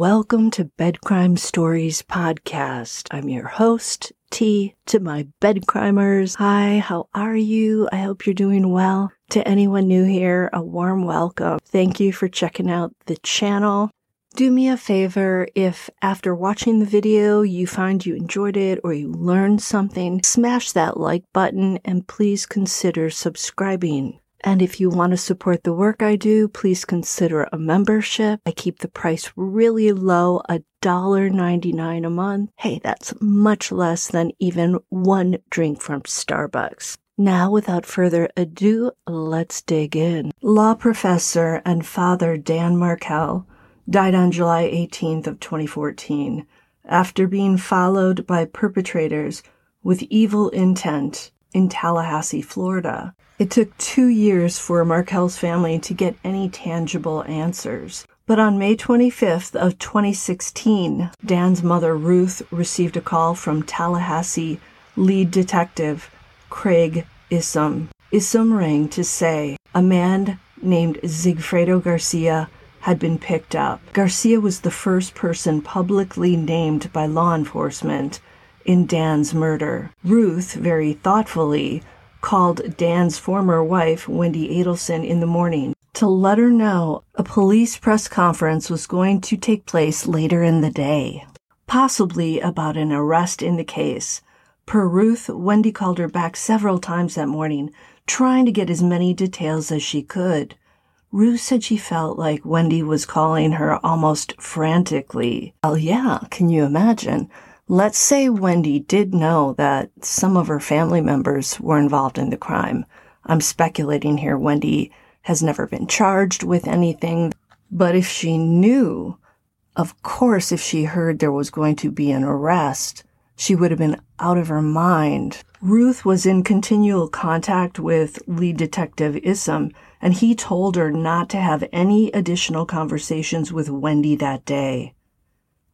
Welcome to Bedcrime Stories Podcast. I'm your host, T, to my bed crimers. Hi, how are you? I hope you're doing well. To anyone new here, a warm welcome. Thank you for checking out the channel. Do me a favor if after watching the video you find you enjoyed it or you learned something, smash that like button and please consider subscribing. And if you want to support the work I do, please consider a membership. I keep the price really low, $1.99 a month. Hey, that's much less than even one drink from Starbucks. Now, without further ado, let's dig in. Law professor and father Dan Markel died on July 18th of 2014 after being followed by perpetrators with evil intent in Tallahassee, Florida. It took two years for Markel's family to get any tangible answers. But on May 25th of 2016, Dan's mother Ruth received a call from Tallahassee lead detective Craig Isom. Isom rang to say a man named Sigfredo Garcia had been picked up. Garcia was the first person publicly named by law enforcement in Dan's murder. Ruth, very thoughtfully, called Dan's former wife, Wendi Adelson, in the morning to let her know a police press conference was going to take place later in the day, possibly about an arrest in the case. Per Ruth, Wendi called her back several times that morning, trying to get as many details as she could. Ruth said she felt like Wendi was calling her almost frantically. Oh, yeah, can you imagine? Let's say Wendi did know that some of her family members were involved in the crime. I'm speculating here. Wendi has never been charged with anything. But if she knew, of course, if she heard there was going to be an arrest, she would have been out of her mind. Ruth was in continual contact with lead detective Isom, and he told her not to have any additional conversations with Wendi that day.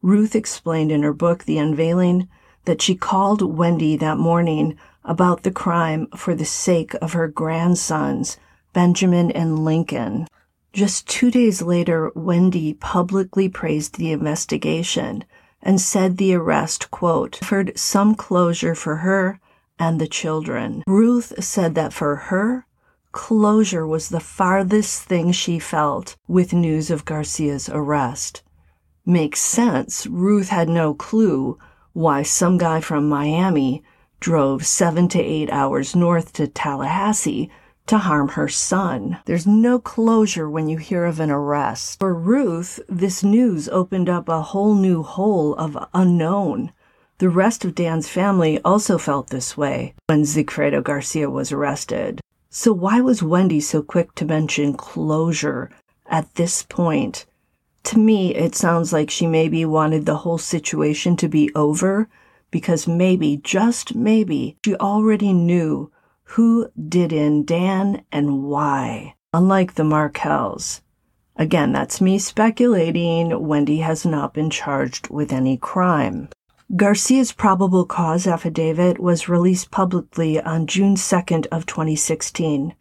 Ruth explained in her book, The Unveiling, that she called Wendi that morning about the crime for the sake of her grandsons, Benjamin and Lincoln. Just two days later, Wendi publicly praised the investigation and said the arrest, quote, offered some closure for her and the children. Ruth said that for her, closure was the farthest thing she felt with news of Garcia's arrest makes sense. Ruth had no clue why some guy from Miami drove seven to eight hours north to Tallahassee to harm her son. There's no closure when you hear of an arrest. For Ruth, this news opened up a whole new hole of unknown. The rest of Dan's family also felt this way when Sigfredo Garcia was arrested. So why was Wendi so quick to mention closure at this point? To me, it sounds like she maybe wanted the whole situation to be over because maybe, just maybe, she already knew who did in Dan and why, unlike the Markels. Again, that's me speculating. Wendi has not been charged with any crime. Garcia's probable cause affidavit was released publicly on June 2nd of 2016,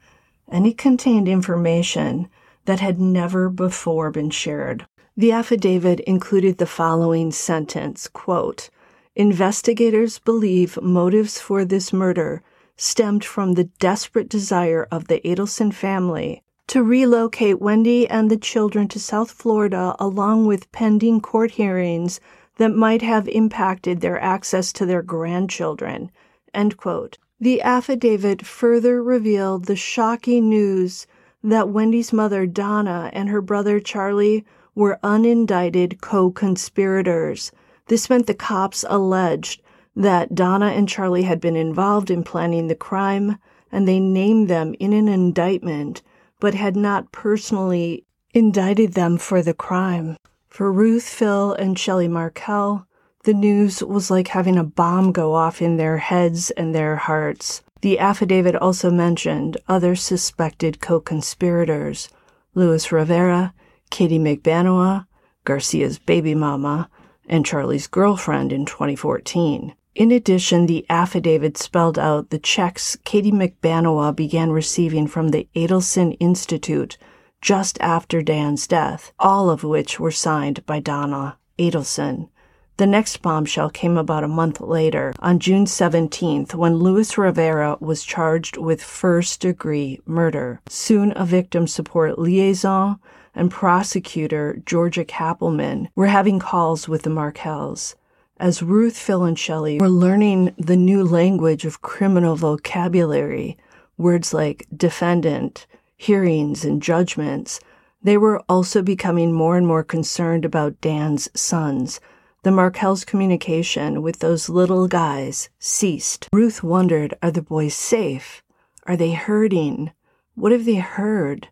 and it contained information that had never before been shared. The affidavit included the following sentence quote, Investigators believe motives for this murder stemmed from the desperate desire of the Adelson family to relocate Wendi and the children to South Florida along with pending court hearings that might have impacted their access to their grandchildren. End quote. The affidavit further revealed the shocking news that Wendi's mother, Donna, and her brother, Charlie, were unindicted co conspirators. This meant the cops alleged that Donna and Charlie had been involved in planning the crime, and they named them in an indictment, but had not personally indicted them for the crime. For Ruth, Phil, and Shelley Markel, the news was like having a bomb go off in their heads and their hearts. The affidavit also mentioned other suspected co conspirators Luis Rivera, Katie Magbanua, Garcia's baby mama, and Charlie's girlfriend in 2014. In addition, the affidavit spelled out the checks Katie Magbanua began receiving from the Adelson Institute just after Dan's death, all of which were signed by Donna Adelson. The next bombshell came about a month later, on June 17th, when Luis Rivera was charged with first degree murder. Soon, a victim support liaison and prosecutor Georgia Cappleman were having calls with the Markels. As Ruth, Phil, and Shelley were learning the new language of criminal vocabulary, words like defendant, hearings, and judgments, they were also becoming more and more concerned about Dan's sons the Markel's communication with those little guys ceased. Ruth wondered are the boys safe? Are they hurting? What have they heard?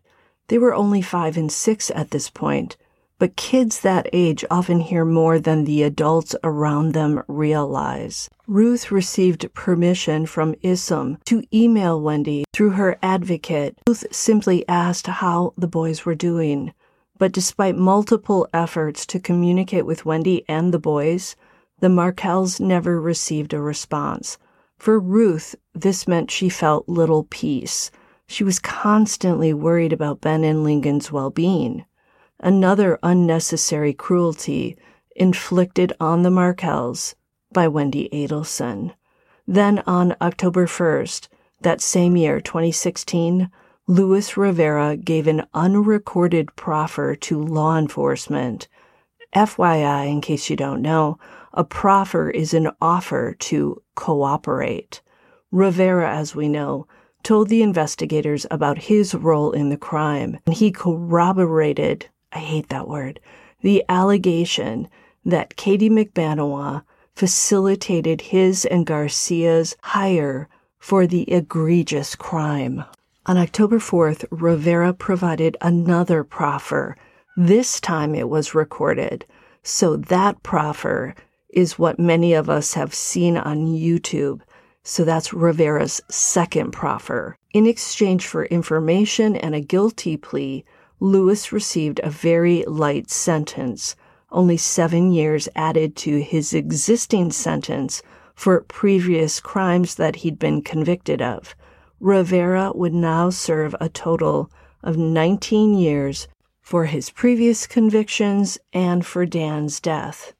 They were only five and six at this point, but kids that age often hear more than the adults around them realize. Ruth received permission from Isom to email Wendi through her advocate. Ruth simply asked how the boys were doing. But despite multiple efforts to communicate with Wendi and the boys, the Markels never received a response. For Ruth, this meant she felt little peace. She was constantly worried about Ben and Lincoln's well being. Another unnecessary cruelty inflicted on the Markels by Wendi Adelson. Then on October 1st, that same year, 2016, Luis Rivera gave an unrecorded proffer to law enforcement. FYI, in case you don't know, a proffer is an offer to cooperate. Rivera, as we know, told the investigators about his role in the crime, and he corroborated, I hate that word, the allegation that Katie Magbanua facilitated his and Garcia's hire for the egregious crime. On October 4th, Rivera provided another proffer. This time it was recorded. So that proffer is what many of us have seen on YouTube. So that's Rivera's second proffer. In exchange for information and a guilty plea, Lewis received a very light sentence, only seven years added to his existing sentence for previous crimes that he'd been convicted of. Rivera would now serve a total of 19 years for his previous convictions and for Dan's death.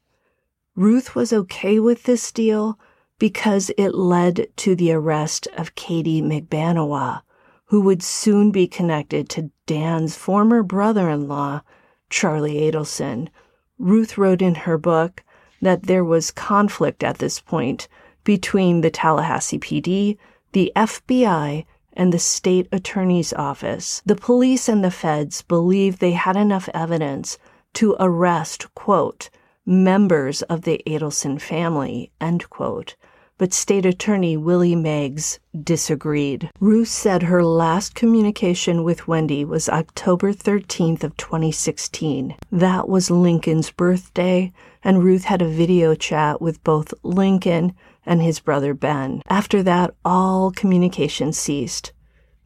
Ruth was okay with this deal because it led to the arrest of Katie Magbanua, who would soon be connected to Dan's former brother in law, Charlie Adelson. Ruth wrote in her book that there was conflict at this point between the Tallahassee PD the FBI, and the state attorney's office. The police and the feds believed they had enough evidence to arrest, quote, members of the Adelson family, end quote. But State Attorney Willie Meggs disagreed. Ruth said her last communication with Wendi was October 13th of 2016. That was Lincoln's birthday, and Ruth had a video chat with both Lincoln and his brother Ben. After that, all communication ceased.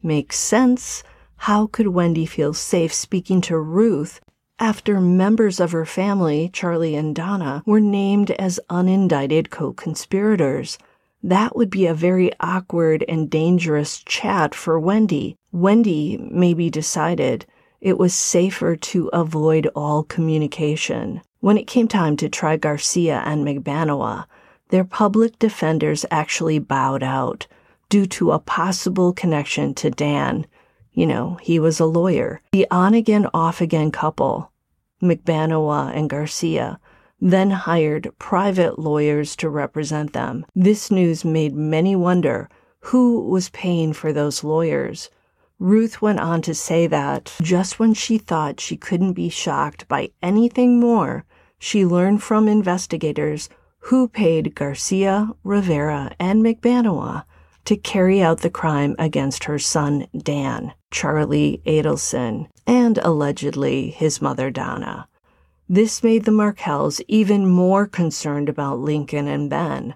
Makes sense. How could Wendi feel safe speaking to Ruth after members of her family, Charlie and Donna, were named as unindicted co conspirators? That would be a very awkward and dangerous chat for Wendi. Wendi maybe decided it was safer to avoid all communication. When it came time to try Garcia and Magbanua, their public defenders actually bowed out due to a possible connection to Dan. You know, he was a lawyer. The on again, off again couple, Magbanua and Garcia, then hired private lawyers to represent them. This news made many wonder who was paying for those lawyers. Ruth went on to say that just when she thought she couldn't be shocked by anything more, she learned from investigators who paid Garcia, Rivera, and Magbanua to carry out the crime against her son Dan, Charlie Adelson, and allegedly his mother Donna. This made the Markels even more concerned about Lincoln and Ben.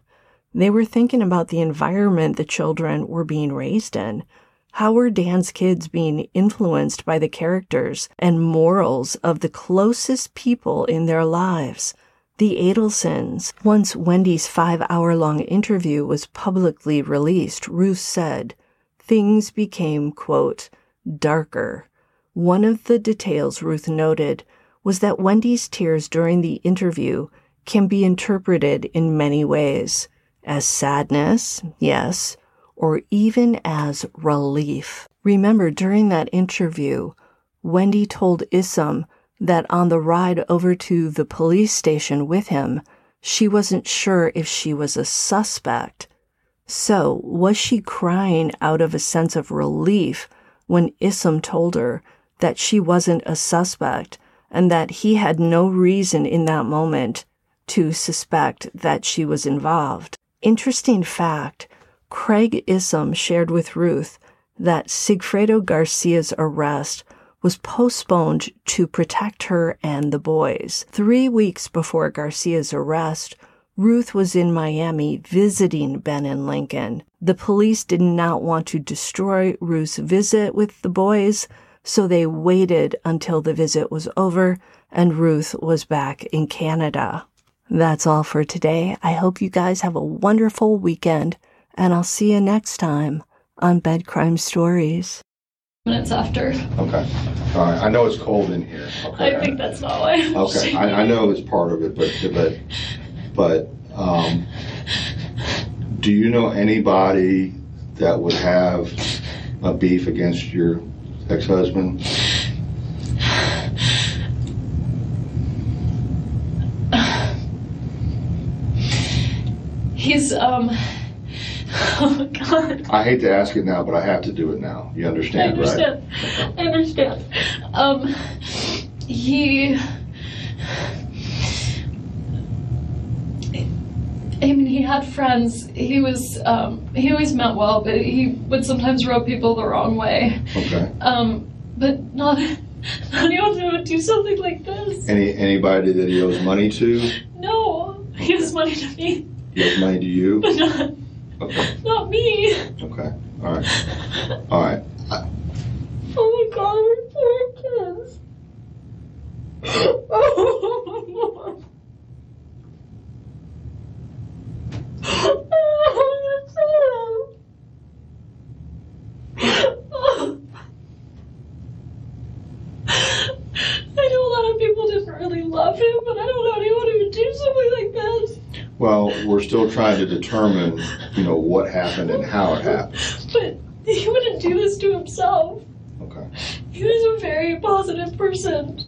They were thinking about the environment the children were being raised in. How were Dan's kids being influenced by the characters and morals of the closest people in their lives? The Adelsons. Once Wendi's five hour long interview was publicly released, Ruth said, things became, quote, darker. One of the details Ruth noted was that Wendi's tears during the interview can be interpreted in many ways as sadness, yes, or even as relief. Remember, during that interview, Wendi told Isom that on the ride over to the police station with him, she wasn't sure if she was a suspect. So, was she crying out of a sense of relief when Isom told her that she wasn't a suspect and that he had no reason in that moment to suspect that she was involved? Interesting fact Craig Isom shared with Ruth that Sigfredo Garcia's arrest was postponed to protect her and the boys. Three weeks before Garcia's arrest, Ruth was in Miami visiting Ben and Lincoln. The police did not want to destroy Ruth's visit with the boys, so they waited until the visit was over and Ruth was back in Canada. That's all for today. I hope you guys have a wonderful weekend, and I'll see you next time on Bed Crime Stories minutes after. Okay. All right. I know it's cold in here. Okay. I think that's not why. I'm Okay. I, I know it's part of it, but but but um, do you know anybody that would have a beef against your ex-husband? He's um Oh God. I hate to ask it now, but I have to do it now. You understand, right? I understand, understand. I understand. Um, he. I mean, he had friends. He was. Um, he always meant well, but he would sometimes rub people the wrong way. Okay. Um, but not. Not anyone who would do something like this. Any anybody that he owes money to? No, he owes money to me, He owes money to you? but not. not me. Okay. All right. All right. Oh my god, we're poor kids. Oh. I know a lot of people didn't really love him, but I don't know anyone who would do something like this. Well, we're still trying to determine, you know, what happened and how it happened. But he wouldn't do this to himself. Okay. He was a very positive person.